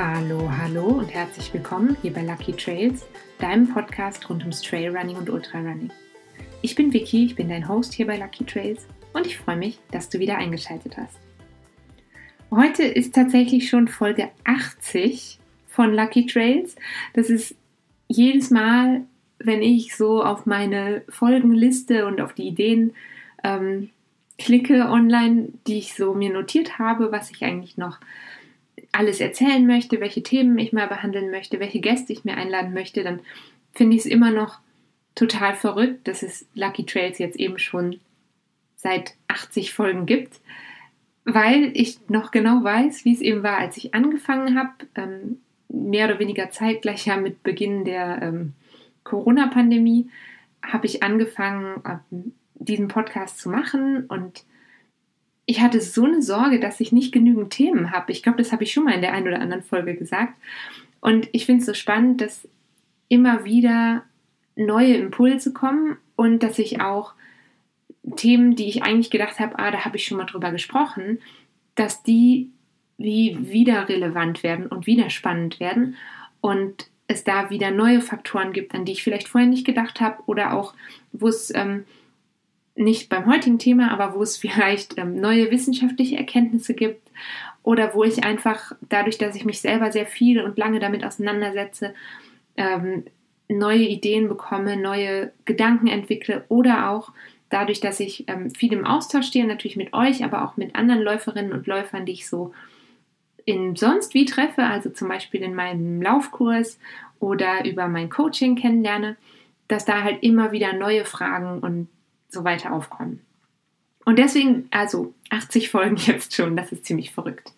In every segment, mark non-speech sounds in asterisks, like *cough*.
Hallo, hallo und herzlich willkommen hier bei Lucky Trails, deinem Podcast rund ums Trailrunning und Ultrarunning. Ich bin Vicky, ich bin dein Host hier bei Lucky Trails und ich freue mich, dass du wieder eingeschaltet hast. Heute ist tatsächlich schon Folge 80 von Lucky Trails. Das ist jedes Mal, wenn ich so auf meine Folgenliste und auf die Ideen ähm, klicke online, die ich so mir notiert habe, was ich eigentlich noch alles erzählen möchte, welche Themen ich mal behandeln möchte, welche Gäste ich mir einladen möchte, dann finde ich es immer noch total verrückt, dass es Lucky Trails jetzt eben schon seit 80 Folgen gibt, weil ich noch genau weiß, wie es eben war, als ich angefangen habe, ähm, mehr oder weniger zeitgleich ja mit Beginn der ähm, Corona-Pandemie, habe ich angefangen, ähm, diesen Podcast zu machen und ich hatte so eine Sorge, dass ich nicht genügend Themen habe. Ich glaube, das habe ich schon mal in der einen oder anderen Folge gesagt. Und ich finde es so spannend, dass immer wieder neue Impulse kommen und dass ich auch Themen, die ich eigentlich gedacht habe, ah, da habe ich schon mal drüber gesprochen, dass die wie wieder relevant werden und wieder spannend werden und es da wieder neue Faktoren gibt, an die ich vielleicht vorher nicht gedacht habe oder auch, wo es ähm, nicht beim heutigen Thema, aber wo es vielleicht ähm, neue wissenschaftliche Erkenntnisse gibt oder wo ich einfach dadurch, dass ich mich selber sehr viel und lange damit auseinandersetze, ähm, neue Ideen bekomme, neue Gedanken entwickle oder auch dadurch, dass ich ähm, viel im Austausch stehe, natürlich mit euch, aber auch mit anderen Läuferinnen und Läufern, die ich so in sonst wie treffe, also zum Beispiel in meinem Laufkurs oder über mein Coaching kennenlerne, dass da halt immer wieder neue Fragen und so weiter aufkommen. Und deswegen, also 80 Folgen *laughs* jetzt schon, das ist ziemlich verrückt.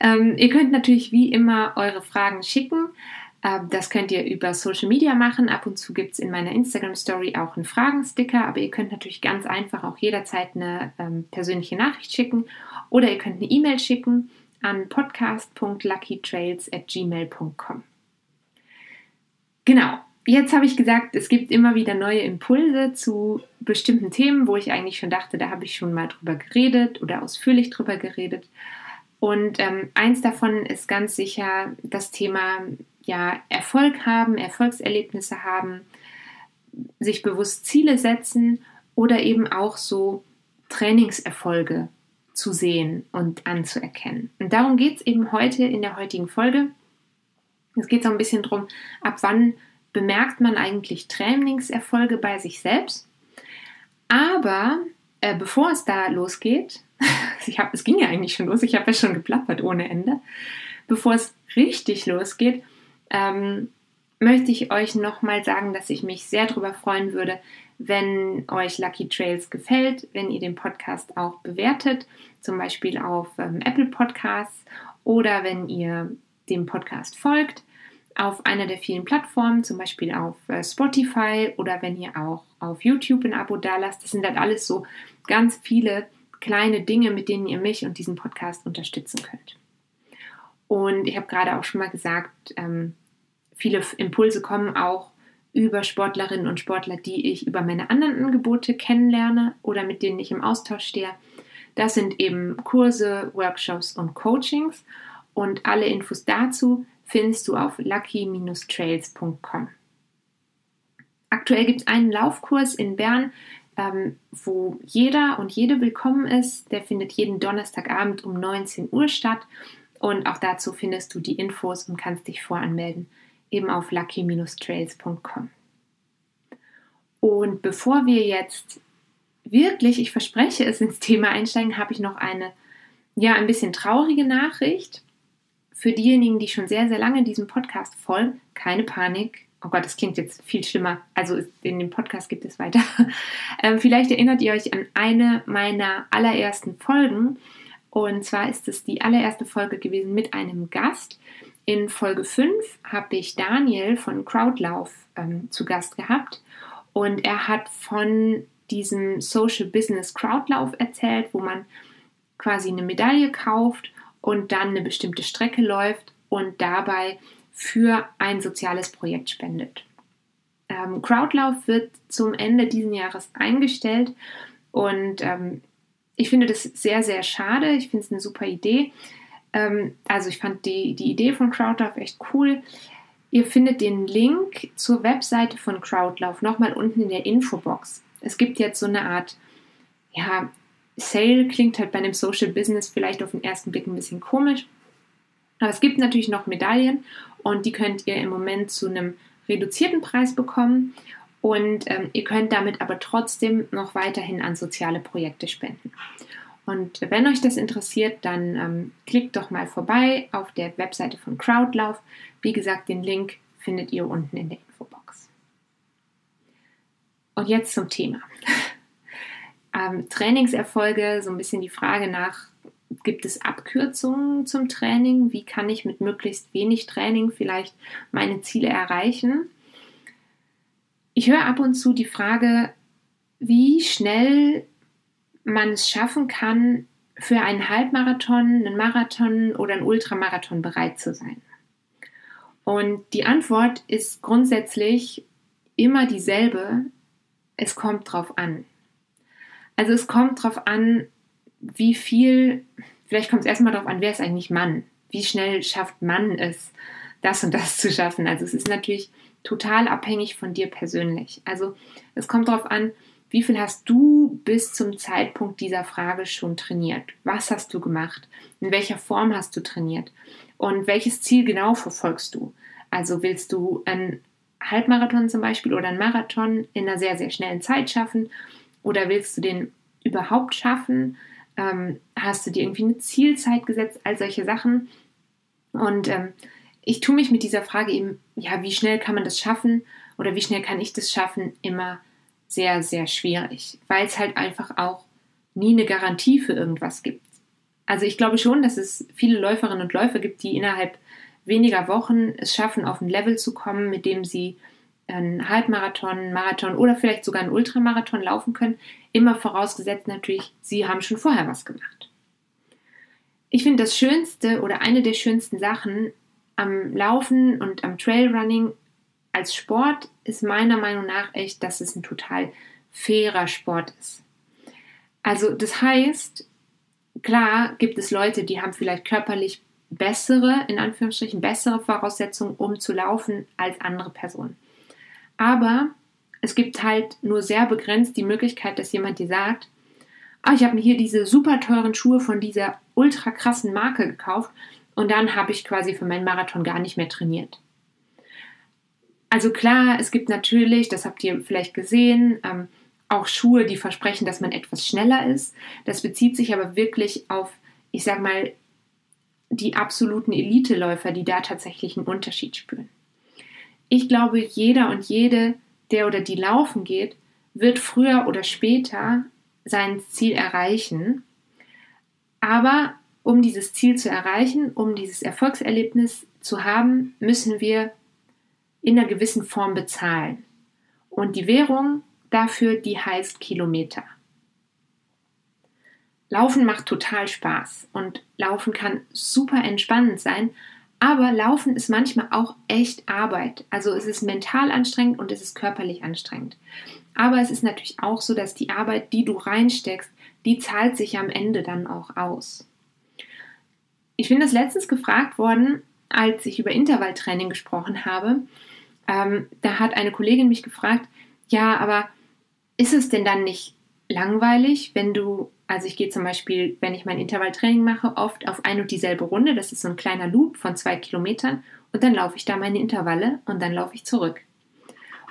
Ähm, ihr könnt natürlich wie immer eure Fragen schicken. Ähm, das könnt ihr über Social Media machen. Ab und zu gibt es in meiner Instagram Story auch einen Fragensticker, aber ihr könnt natürlich ganz einfach auch jederzeit eine ähm, persönliche Nachricht schicken oder ihr könnt eine E-Mail schicken an podcast.luckytrails@gmail.com. Genau, jetzt habe ich gesagt, es gibt immer wieder neue Impulse zu bestimmten Themen, wo ich eigentlich schon dachte, da habe ich schon mal drüber geredet oder ausführlich drüber geredet. Und ähm, eins davon ist ganz sicher das Thema ja, Erfolg haben, Erfolgserlebnisse haben, sich bewusst Ziele setzen oder eben auch so Trainingserfolge zu sehen und anzuerkennen. Und darum geht es eben heute in der heutigen Folge. Es geht so ein bisschen darum, ab wann bemerkt man eigentlich Trainingserfolge bei sich selbst. Aber äh, bevor es da losgeht, *laughs* ich hab, es ging ja eigentlich schon los, ich habe ja schon geplappert ohne Ende, bevor es richtig losgeht, ähm, möchte ich euch nochmal sagen, dass ich mich sehr darüber freuen würde, wenn euch Lucky Trails gefällt, wenn ihr den Podcast auch bewertet, zum Beispiel auf ähm, Apple Podcasts oder wenn ihr dem Podcast folgt auf einer der vielen Plattformen, zum Beispiel auf äh, Spotify oder wenn ihr auch auf YouTube ein Abo dalasst. Das sind dann alles so ganz viele kleine Dinge, mit denen ihr mich und diesen Podcast unterstützen könnt. Und ich habe gerade auch schon mal gesagt, ähm, viele Impulse kommen auch über Sportlerinnen und Sportler, die ich über meine anderen Angebote kennenlerne oder mit denen ich im Austausch stehe. Das sind eben Kurse, Workshops und Coachings. Und alle Infos dazu findest du auf lucky-trails.com. Aktuell gibt es einen Laufkurs in Bern, ähm, wo jeder und jede willkommen ist. Der findet jeden Donnerstagabend um 19 Uhr statt. Und auch dazu findest du die Infos und kannst dich voranmelden, eben auf lucky-trails.com. Und bevor wir jetzt wirklich, ich verspreche es, ins Thema einsteigen, habe ich noch eine, ja, ein bisschen traurige Nachricht für diejenigen, die schon sehr, sehr lange diesem Podcast folgen, keine Panik. Oh Gott, das klingt jetzt viel schlimmer. Also in dem Podcast gibt es weiter. *laughs* Ähm, vielleicht erinnert ihr euch an eine meiner allerersten Folgen. Und zwar ist es die allererste Folge gewesen mit einem Gast. In Folge 5 habe ich Daniel von Crowdlauf ähm, zu Gast gehabt. Und er hat von diesem Social Business Crowdlauf erzählt, wo man quasi eine Medaille kauft und dann eine bestimmte Strecke läuft und dabei für ein soziales Projekt spendet. Ähm, Crowdlauf wird zum Ende dieses Jahres eingestellt und ähm, ich finde das sehr, sehr schade. Ich finde es eine super Idee. Ähm, also ich fand die, die Idee von Crowdlauf echt cool. Ihr findet den Link zur Webseite von Crowdlauf nochmal unten in der Infobox. Es gibt jetzt so eine Art, ja, Sale klingt halt bei einem Social Business vielleicht auf den ersten Blick ein bisschen komisch. Aber es gibt natürlich noch Medaillen und die könnt ihr im Moment zu einem reduzierten Preis bekommen. Und ähm, ihr könnt damit aber trotzdem noch weiterhin an soziale Projekte spenden. Und wenn euch das interessiert, dann ähm, klickt doch mal vorbei auf der Webseite von Crowdlauf. Wie gesagt, den Link findet ihr unten in der Infobox. Und jetzt zum Thema. *laughs* ähm, Trainingserfolge, so ein bisschen die Frage nach, gibt es Abkürzungen zum Training? Wie kann ich mit möglichst wenig Training vielleicht meine Ziele erreichen? Ich höre ab und zu die Frage, wie schnell man es schaffen kann, für einen Halbmarathon, einen Marathon oder einen Ultramarathon bereit zu sein. Und die Antwort ist grundsätzlich immer dieselbe. Es kommt drauf an. Also es kommt drauf an, wie viel, vielleicht kommt es erstmal darauf an, wer ist eigentlich Mann? Wie schnell schafft man es, das und das zu schaffen? Also es ist natürlich total abhängig von dir persönlich. Also es kommt darauf an, wie viel hast du bis zum Zeitpunkt dieser Frage schon trainiert? Was hast du gemacht? In welcher Form hast du trainiert? Und welches Ziel genau verfolgst du? Also willst du einen Halbmarathon zum Beispiel oder einen Marathon in einer sehr, sehr schnellen Zeit schaffen? Oder willst du den überhaupt schaffen? Ähm, hast du dir irgendwie eine Zielzeit gesetzt? All solche Sachen. Und ähm, ich tue mich mit dieser Frage eben, ja, wie schnell kann man das schaffen? Oder wie schnell kann ich das schaffen? Immer sehr, sehr schwierig, weil es halt einfach auch nie eine Garantie für irgendwas gibt. Also ich glaube schon, dass es viele Läuferinnen und Läufer gibt, die innerhalb weniger Wochen es schaffen, auf ein Level zu kommen, mit dem sie einen Halbmarathon, Marathon oder vielleicht sogar einen Ultramarathon laufen können. Immer vorausgesetzt natürlich, sie haben schon vorher was gemacht. Ich finde das Schönste oder eine der schönsten Sachen am Laufen und am Trailrunning als Sport ist meiner Meinung nach echt, dass es ein total fairer Sport ist. Also das heißt, klar gibt es Leute, die haben vielleicht körperlich bessere, in Anführungsstrichen, bessere Voraussetzungen, um zu laufen als andere Personen. Aber es gibt halt nur sehr begrenzt die Möglichkeit, dass jemand dir sagt, ah, ich habe mir hier diese super teuren Schuhe von dieser ultra krassen Marke gekauft und dann habe ich quasi für meinen Marathon gar nicht mehr trainiert. Also klar, es gibt natürlich, das habt ihr vielleicht gesehen, ähm, auch Schuhe, die versprechen, dass man etwas schneller ist. Das bezieht sich aber wirklich auf, ich sag mal, die absoluten Eliteläufer, die da tatsächlich einen Unterschied spüren. Ich glaube, jeder und jede, der oder die laufen geht, wird früher oder später sein Ziel erreichen. Aber um dieses Ziel zu erreichen, um dieses Erfolgserlebnis zu haben, müssen wir in einer gewissen Form bezahlen. Und die Währung dafür, die heißt Kilometer. Laufen macht total Spaß und Laufen kann super entspannend sein, aber Laufen ist manchmal auch echt Arbeit. Also es ist mental anstrengend und es ist körperlich anstrengend. Aber es ist natürlich auch so, dass die Arbeit, die du reinsteckst, die zahlt sich am Ende dann auch aus. Ich bin das letztens gefragt worden, als ich über Intervalltraining gesprochen habe, ähm, da hat eine Kollegin mich gefragt, ja, aber ist es denn dann nicht langweilig, wenn du, also ich gehe zum Beispiel, wenn ich mein Intervalltraining mache, oft auf ein und dieselbe Runde, das ist so ein kleiner Loop von zwei Kilometern und dann laufe ich da meine Intervalle und dann laufe ich zurück.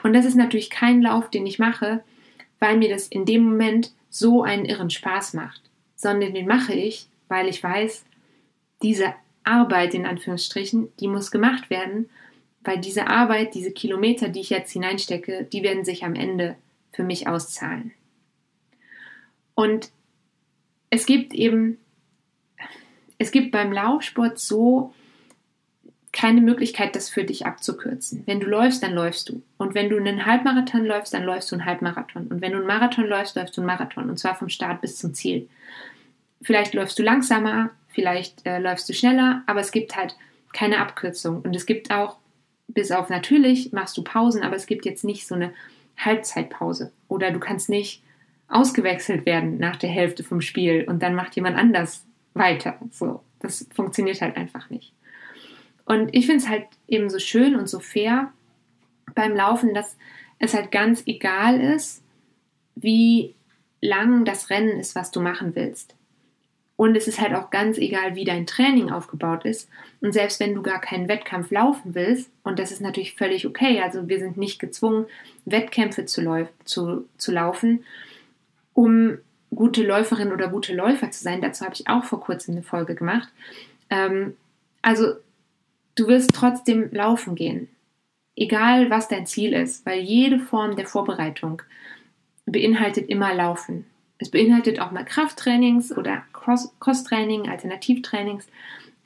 Und das ist natürlich kein Lauf, den ich mache, weil mir das in dem Moment so einen irren Spaß macht, sondern den mache ich, weil ich weiß, diese Arbeit in Anführungsstrichen, die muss gemacht werden weil diese Arbeit, diese Kilometer, die ich jetzt hineinstecke, die werden sich am Ende für mich auszahlen. Und es gibt eben, es gibt beim Laufsport so keine Möglichkeit, das für dich abzukürzen. Wenn du läufst, dann läufst du. Und wenn du einen Halbmarathon läufst, dann läufst du einen Halbmarathon. Und wenn du einen Marathon läufst, läufst du einen Marathon. Und zwar vom Start bis zum Ziel. Vielleicht läufst du langsamer, vielleicht äh, läufst du schneller, aber es gibt halt keine Abkürzung. Und es gibt auch bis auf natürlich machst du Pausen, aber es gibt jetzt nicht so eine Halbzeitpause. Oder du kannst nicht ausgewechselt werden nach der Hälfte vom Spiel und dann macht jemand anders weiter. So. Das funktioniert halt einfach nicht. Und ich finde es halt eben so schön und so fair beim Laufen, dass es halt ganz egal ist, wie lang das Rennen ist, was du machen willst. Und es ist halt auch ganz egal, wie dein Training aufgebaut ist. Und selbst wenn du gar keinen Wettkampf laufen willst, und das ist natürlich völlig okay, also wir sind nicht gezwungen, Wettkämpfe zu, zu, zu laufen, um gute Läuferin oder gute Läufer zu sein. Dazu habe ich auch vor kurzem eine Folge gemacht. Ähm, also du wirst trotzdem laufen gehen, egal was dein Ziel ist, weil jede Form der Vorbereitung beinhaltet immer Laufen. Es beinhaltet auch mal Krafttrainings oder Cross-Training, Alternativtrainings.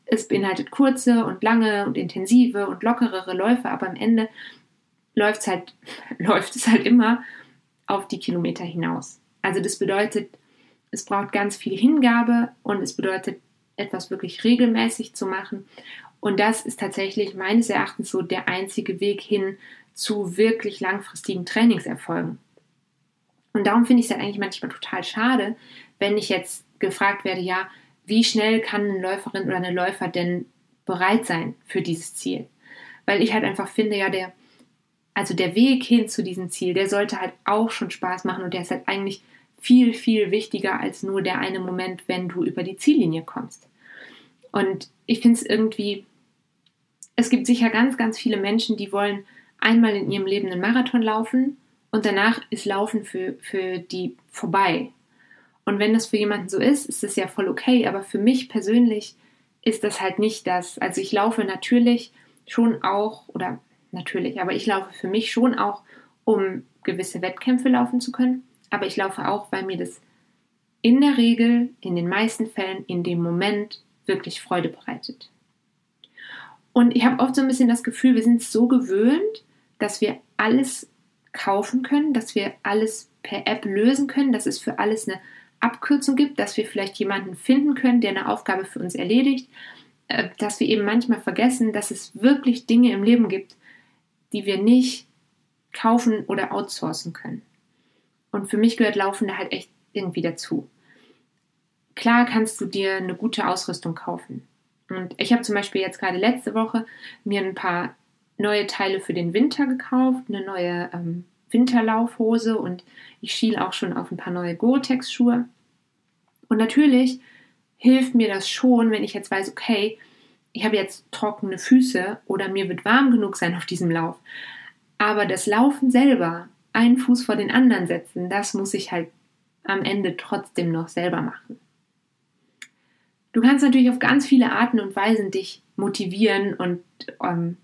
Es beinhaltet kurze und lange und intensive und lockerere Läufe, aber am Ende halt, *laughs* läuft es halt immer auf die Kilometer hinaus. Also das bedeutet, es braucht ganz viel Hingabe und es bedeutet, etwas wirklich regelmäßig zu machen. Und das ist tatsächlich meines Erachtens so der einzige Weg hin zu wirklich langfristigen Trainingserfolgen. Und darum finde ich es eigentlich manchmal total schade, wenn ich jetzt gefragt werde, ja, wie schnell kann eine Läuferin oder eine Läufer denn bereit sein für dieses Ziel? Weil ich halt einfach finde, ja, der, also der Weg hin zu diesem Ziel, der sollte halt auch schon Spaß machen und der ist halt eigentlich viel, viel wichtiger als nur der eine Moment, wenn du über die Ziellinie kommst. Und ich finde es irgendwie, es gibt sicher ganz, ganz viele Menschen, die wollen einmal in ihrem Leben einen Marathon laufen und danach ist Laufen für, für die vorbei. Und wenn das für jemanden so ist, ist das ja voll okay, aber für mich persönlich ist das halt nicht das. Also ich laufe natürlich schon auch, oder natürlich, aber ich laufe für mich schon auch, um gewisse Wettkämpfe laufen zu können aber ich laufe auch, weil mir das in der Regel, in den meisten Fällen, in dem Moment wirklich Freude bereitet. Und ich habe oft so ein bisschen das Gefühl, wir sind so gewöhnt, dass wir alles kaufen können, dass wir alles per App lösen können, dass es für alles eine Abkürzung gibt, dass wir vielleicht jemanden finden können, der eine Aufgabe für uns erledigt, äh, dass wir eben manchmal vergessen, dass es wirklich Dinge im Leben gibt, die wir nicht kaufen oder outsourcen können. Und für mich gehört Laufen da halt echt irgendwie dazu. Klar kannst du dir eine gute Ausrüstung kaufen. Und ich habe zum Beispiel jetzt gerade letzte Woche mir ein paar neue Teile für den Winter gekauft, eine neue ähm, Winterlaufhose und ich schiele auch schon auf ein paar neue Gore-Tex-Schuhe. Und natürlich hilft mir das schon, wenn ich jetzt weiß, okay, ich habe jetzt trockene Füße oder mir wird warm genug sein auf diesem Lauf. Aber das Laufen selber einen Fuß vor den anderen setzen, das muss ich halt am Ende trotzdem noch selber machen. Du kannst natürlich auf ganz viele Arten und Weisen dich motivieren und ähm,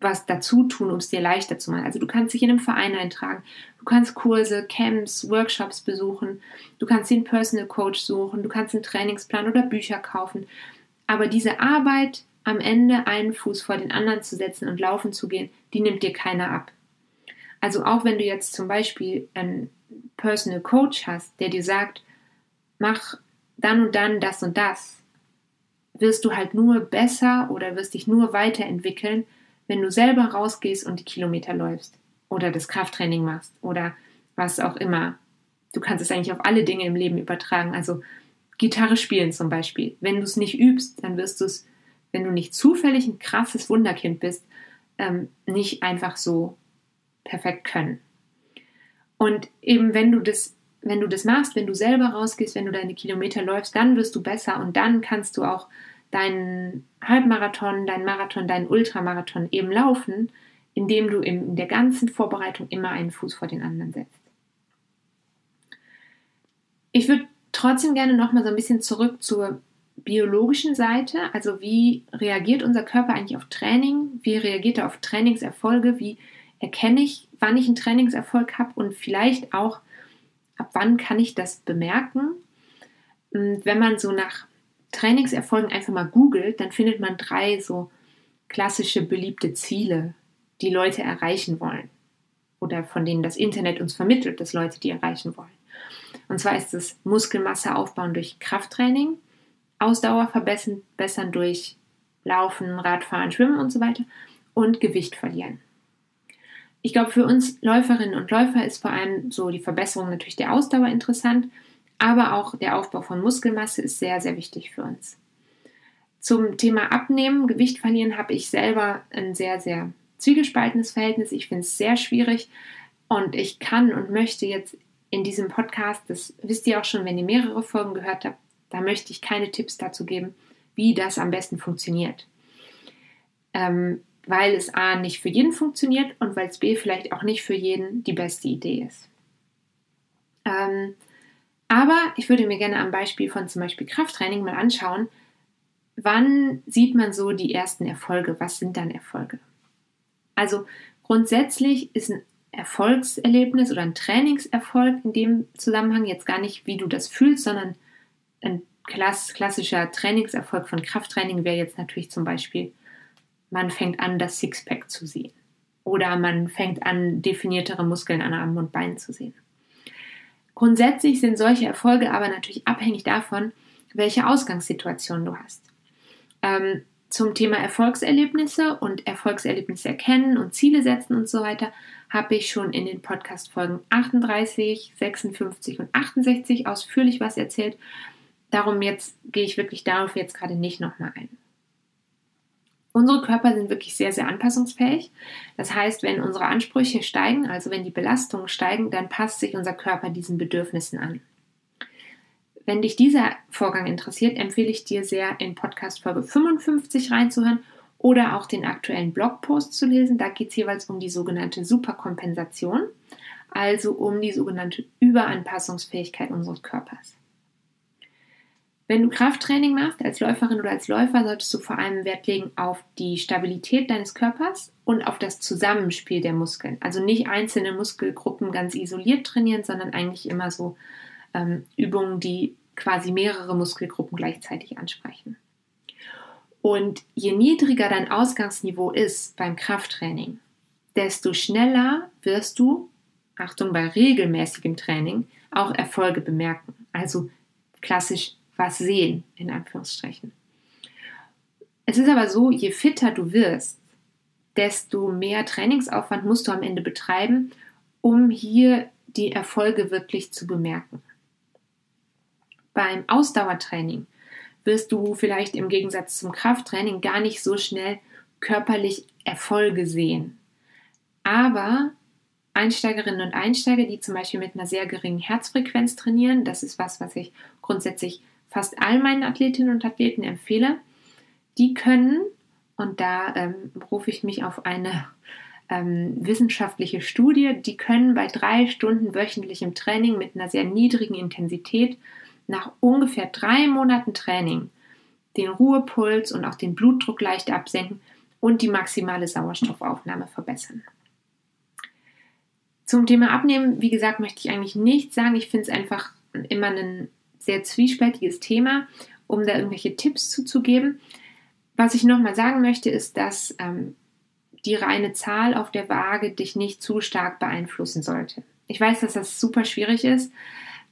was dazu tun, um es dir leichter zu machen. Also du kannst dich in einem Verein eintragen, du kannst Kurse, Camps, Workshops besuchen, du kannst den Personal Coach suchen, du kannst einen Trainingsplan oder Bücher kaufen. Aber diese Arbeit, am Ende einen Fuß vor den anderen zu setzen und laufen zu gehen, die nimmt dir keiner ab. Also auch wenn du jetzt zum Beispiel einen Personal Coach hast, der dir sagt, mach dann und dann das und das, wirst du halt nur besser oder wirst dich nur weiterentwickeln, wenn du selber rausgehst und die Kilometer läufst oder das Krafttraining machst oder was auch immer. Du kannst es eigentlich auf alle Dinge im Leben übertragen. Also Gitarre spielen zum Beispiel. Wenn du es nicht übst, dann wirst du es, wenn du nicht zufällig ein krasses Wunderkind bist, ähm, nicht einfach so perfekt können. Und eben wenn du das, wenn du das machst, wenn du selber rausgehst, wenn du deine Kilometer läufst, dann wirst du besser und dann kannst du auch deinen Halbmarathon, deinen Marathon, deinen Ultramarathon eben laufen, indem du in der ganzen Vorbereitung immer einen Fuß vor den anderen setzt. Ich würde trotzdem gerne noch mal so ein bisschen zurück zur biologischen Seite, also wie reagiert unser Körper eigentlich auf Training, wie reagiert er auf Trainingserfolge, wie erkenne ich, wann ich einen Trainingserfolg habe und vielleicht auch, ab wann kann ich das bemerken. Wenn man so nach Trainingserfolgen einfach mal googelt, dann findet man drei so klassische beliebte Ziele, die Leute erreichen wollen. Oder von denen das Internet uns vermittelt, dass Leute die erreichen wollen. Und zwar ist es Muskelmasse aufbauen durch Krafttraining, Ausdauer verbessern durch Laufen, Radfahren, Schwimmen und so weiter und Gewicht verlieren. Ich glaube, für uns Läuferinnen und Läufer ist vor allem so die Verbesserung natürlich der Ausdauer interessant, aber auch der Aufbau von Muskelmasse ist sehr, sehr wichtig für uns. Zum Thema Abnehmen, Gewicht verlieren, habe ich selber ein sehr, sehr zwiegespaltenes Verhältnis. Ich finde es sehr schwierig und ich kann und möchte jetzt in diesem Podcast, das wisst ihr auch schon, wenn ihr mehrere Folgen gehört habt, da möchte ich keine Tipps dazu geben, wie das am besten funktioniert. Ähm, weil es A nicht für jeden funktioniert und weil es B vielleicht auch nicht für jeden die beste Idee ist. Ähm, aber ich würde mir gerne am Beispiel von zum Beispiel Krafttraining mal anschauen, wann sieht man so die ersten Erfolge? Was sind dann Erfolge? Also grundsätzlich ist ein Erfolgserlebnis oder ein Trainingserfolg in dem Zusammenhang jetzt gar nicht, wie du das fühlst, sondern ein klassischer Trainingserfolg von Krafttraining wäre jetzt natürlich zum Beispiel, man fängt an, das Sixpack zu sehen. Oder man fängt an, definiertere Muskeln an Armen und Beinen zu sehen. Grundsätzlich sind solche Erfolge aber natürlich abhängig davon, welche Ausgangssituation du hast. Ähm, zum Thema Erfolgserlebnisse und Erfolgserlebnisse erkennen und Ziele setzen und so weiter habe ich schon in den Podcast-Folgen 38, 56 und 68 ausführlich was erzählt. Darum jetzt gehe ich wirklich darauf jetzt gerade nicht nochmal ein. Unsere Körper sind wirklich sehr, sehr anpassungsfähig. Das heißt, wenn unsere Ansprüche steigen, also wenn die Belastungen steigen, dann passt sich unser Körper diesen Bedürfnissen an. Wenn dich dieser Vorgang interessiert, empfehle ich dir sehr, in Podcast Folge 55 reinzuhören oder auch den aktuellen Blogpost zu lesen. Da geht es jeweils um die sogenannte Superkompensation, also um die sogenannte Überanpassungsfähigkeit unseres Körpers. Wenn du Krafttraining machst, als Läuferin oder als Läufer, solltest du vor allem Wert legen auf die Stabilität deines Körpers und auf das Zusammenspiel der Muskeln. Also nicht einzelne Muskelgruppen ganz isoliert trainieren, sondern eigentlich immer so ähm, Übungen, die quasi mehrere Muskelgruppen gleichzeitig ansprechen. Und je niedriger dein Ausgangsniveau ist beim Krafttraining, desto schneller wirst du, Achtung, bei regelmäßigem Training auch Erfolge bemerken. Also klassisch was sehen, in Anführungsstrichen. Es ist aber so, je fitter du wirst, desto mehr Trainingsaufwand musst du am Ende betreiben, um hier die Erfolge wirklich zu bemerken. Beim Ausdauertraining wirst du vielleicht im Gegensatz zum Krafttraining gar nicht so schnell körperlich Erfolge sehen. Aber Einsteigerinnen und Einsteiger, die zum Beispiel mit einer sehr geringen Herzfrequenz trainieren, das ist was, was ich grundsätzlich fast all meinen Athletinnen und Athleten empfehle, die können, und da ähm, rufe ich mich auf eine *laughs* ähm, wissenschaftliche Studie, die können bei drei Stunden wöchentlichem Training mit einer sehr niedrigen Intensität nach ungefähr drei Monaten Training den Ruhepuls und auch den Blutdruck leicht absenken und die maximale Sauerstoffaufnahme verbessern. Zum Thema Abnehmen, wie gesagt, möchte ich eigentlich nichts sagen. Ich finde es einfach immer ein sehr zwiespältiges Thema, um da irgendwelche Tipps zuzugeben. Was ich nochmal sagen möchte, ist, dass ähm, die reine Zahl auf der Waage dich nicht zu stark beeinflussen sollte. Ich weiß, dass das super schwierig ist,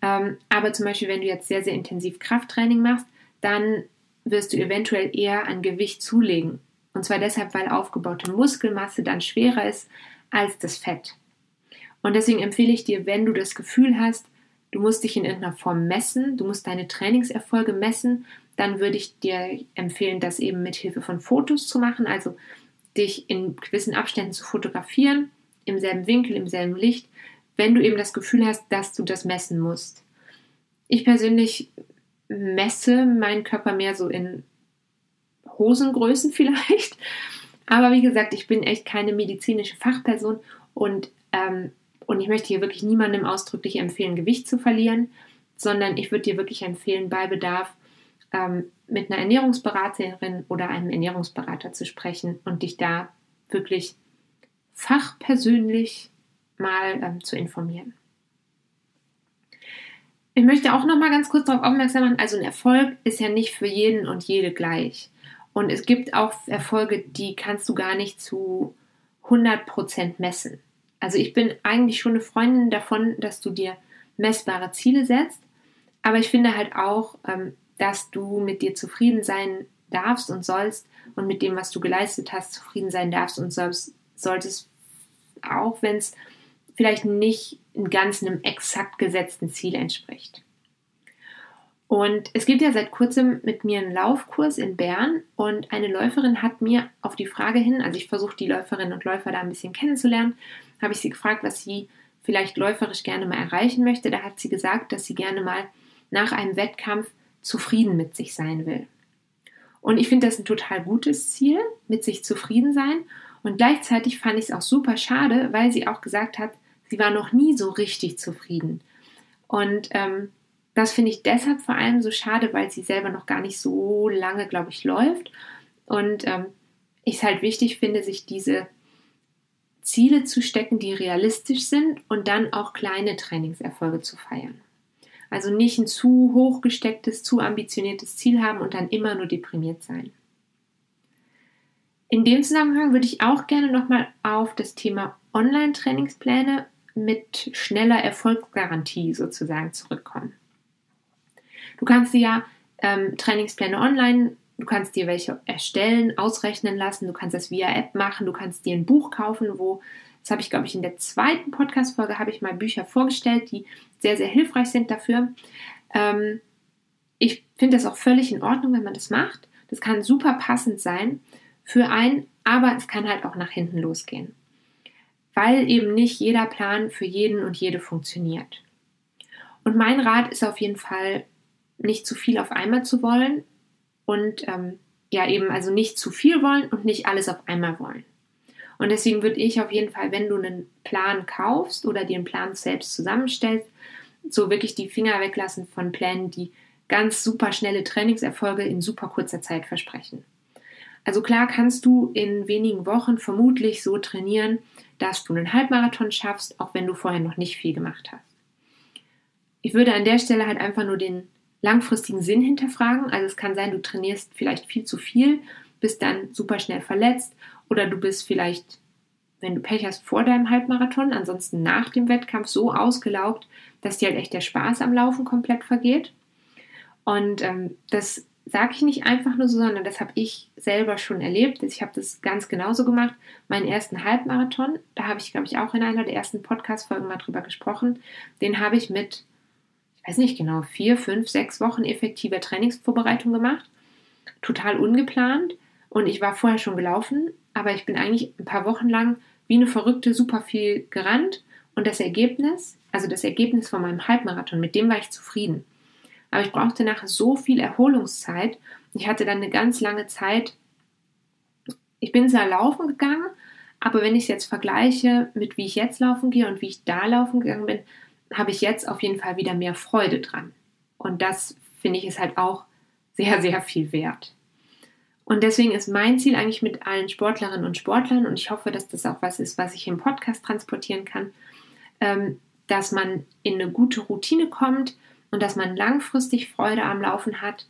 ähm, aber zum Beispiel, wenn du jetzt sehr, sehr intensiv Krafttraining machst, dann wirst du eventuell eher an Gewicht zulegen. Und zwar deshalb, weil aufgebaute Muskelmasse dann schwerer ist als das Fett. Und deswegen empfehle ich dir, wenn du das Gefühl hast, du musst dich in irgendeiner Form messen, du musst deine Trainingserfolge messen, dann würde ich dir empfehlen, das eben mit Hilfe von Fotos zu machen, also dich in gewissen Abständen zu fotografieren, im selben Winkel, im selben Licht, wenn du eben das Gefühl hast, dass du das messen musst. Ich persönlich messe meinen Körper mehr so in Hosengrößen *laughs* vielleicht. Aber wie gesagt, ich bin echt keine medizinische Fachperson und ähm, und ich möchte hier wirklich niemandem ausdrücklich empfehlen, Gewicht zu verlieren, sondern ich würde dir wirklich empfehlen, bei Bedarf ähm, mit einer Ernährungsberaterin oder einem Ernährungsberater zu sprechen und dich da wirklich fachpersönlich mal ähm, zu informieren. Ich möchte auch noch mal ganz kurz darauf aufmerksam machen, also ein Erfolg ist ja nicht für jeden und jede gleich. Und es gibt auch Erfolge, die kannst du gar nicht zu 100% messen. Also ich bin eigentlich schon eine Freundin davon, dass du dir messbare Ziele setzt. Aber ich finde halt auch, ähm, dass du mit dir zufrieden sein darfst und sollst und mit dem, was du geleistet hast, zufrieden sein darfst und sollst, solltest, auch wenn es vielleicht nicht in ganz einem exakt gesetzten Ziel entspricht. Und es gibt ja seit kurzem mit mir einen Laufkurs in Bern und eine Läuferin hat mir auf die Frage hin, also ich versuche die Läuferinnen und Läufer da ein bisschen kennenzulernen, habe ich sie gefragt, was sie vielleicht läuferisch gerne mal erreichen möchte. Da hat sie gesagt, dass sie gerne mal nach einem Wettkampf zufrieden mit sich sein will. Und ich finde das ein total gutes Ziel, mit sich zufrieden sein. Und gleichzeitig fand ich es auch super schade, weil sie auch gesagt hat, sie war noch nie so richtig zufrieden. Und ähm, das finde ich deshalb vor allem so schade, weil sie selber noch gar nicht so lange, glaube ich, läuft. Und ähm, ich es halt wichtig finde, sich diese Ziele zu stecken, die realistisch sind und dann auch kleine Trainingserfolge zu feiern. Also nicht ein zu hoch gestecktes, zu ambitioniertes Ziel haben und dann immer nur deprimiert sein. In dem Zusammenhang würde ich auch gerne nochmal auf das Thema Online-Trainingspläne mit schneller Erfolgsgarantie sozusagen zurückkommen. Du kannst dir ja ähm, Trainingspläne online, du kannst dir welche erstellen, ausrechnen lassen, du kannst das via App machen, du kannst dir ein Buch kaufen, wo, das habe ich glaube ich in der zweiten Podcast-Folge, habe ich mal Bücher vorgestellt, die sehr, sehr hilfreich sind dafür. Ähm, ich finde das auch völlig in Ordnung, wenn man das macht. Das kann super passend sein für einen, aber es kann halt auch nach hinten losgehen. Weil eben nicht jeder Plan für jeden und jede funktioniert. Und mein Rat ist auf jeden Fall, nicht zu viel auf einmal zu wollen und ähm, ja eben also nicht zu viel wollen und nicht alles auf einmal wollen. Und deswegen würde ich auf jeden Fall, wenn du einen Plan kaufst oder dir einen Plan selbst zusammenstellst, so wirklich die Finger weglassen von Plänen, die ganz super schnelle Trainingserfolge in super kurzer Zeit versprechen. Also klar kannst du in wenigen Wochen vermutlich so trainieren, dass du einen Halbmarathon schaffst, auch wenn du vorher noch nicht viel gemacht hast. Ich würde an der Stelle halt einfach nur den langfristigen Sinn hinterfragen. Also es kann sein, du trainierst vielleicht viel zu viel, bist dann super schnell verletzt oder du bist vielleicht, wenn du Pech hast, vor deinem Halbmarathon, ansonsten nach dem Wettkampf so ausgelaugt, dass dir halt echt der Spaß am Laufen komplett vergeht. Und ähm, das sage ich nicht einfach nur so, sondern das habe ich selber schon erlebt. Ich habe das ganz genauso gemacht. Meinen ersten Halbmarathon, da habe ich, glaube ich, auch in einer der ersten Podcast-Folgen mal drüber gesprochen. Den habe ich mit weiß nicht genau, vier, fünf, sechs Wochen effektiver Trainingsvorbereitung gemacht. Total ungeplant. Und ich war vorher schon gelaufen, aber ich bin eigentlich ein paar Wochen lang wie eine Verrückte super viel gerannt. Und das Ergebnis, also das Ergebnis von meinem Halbmarathon, mit dem war ich zufrieden. Aber ich brauchte nachher so viel Erholungszeit. Ich hatte dann eine ganz lange Zeit. Ich bin zwar laufen gegangen, aber wenn ich es jetzt vergleiche mit wie ich jetzt laufen gehe und wie ich da laufen gegangen bin, habe ich jetzt auf jeden Fall wieder mehr Freude dran. Und das finde ich ist halt auch sehr, sehr viel wert. Und deswegen ist mein Ziel eigentlich mit allen Sportlerinnen und Sportlern, und ich hoffe, dass das auch was ist, was ich im Podcast transportieren kann, ähm, dass man in eine gute Routine kommt und dass man langfristig Freude am Laufen hat,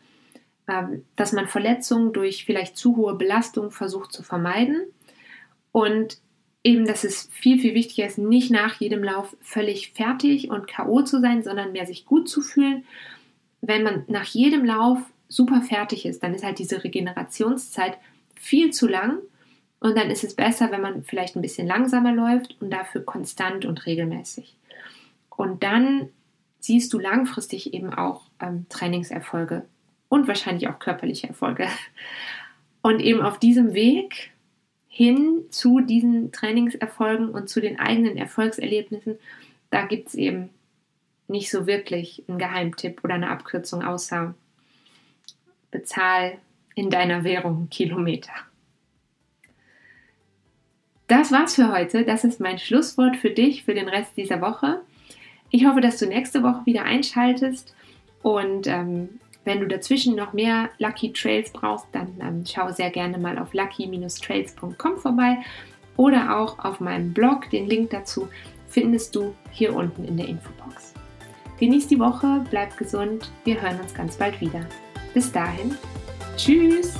ähm, dass man Verletzungen durch vielleicht zu hohe Belastung versucht zu vermeiden und eben, dass es viel, viel wichtiger ist, nicht nach jedem Lauf völlig fertig und K.O. zu sein, sondern mehr sich gut zu fühlen. Wenn man nach jedem Lauf super fertig ist, dann ist halt diese Regenerationszeit viel zu lang. Und dann ist es besser, wenn man vielleicht ein bisschen langsamer läuft und dafür konstant und regelmäßig. Und dann siehst du langfristig eben auch ähm, Trainingserfolge und wahrscheinlich auch körperliche Erfolge. Und eben auf diesem Weg hin zu diesen Trainingserfolgen und zu den eigenen Erfolgserlebnissen, da gibt es eben nicht so wirklich einen Geheimtipp oder eine Abkürzung, außer bezahl in deiner Währung Kilometer. Das war's für heute. Das ist mein Schlusswort für dich für den Rest dieser Woche. Ich hoffe, dass du nächste Woche wieder einschaltest und ähm, wenn du dazwischen noch mehr Lucky Trails brauchst, dann ähm, schau sehr gerne mal auf lucky-trails.com vorbei oder auch auf meinem Blog. Den Link dazu findest du hier unten in der Infobox. Genieß die Woche, bleib gesund, wir hören uns ganz bald wieder. Bis dahin, tschüss!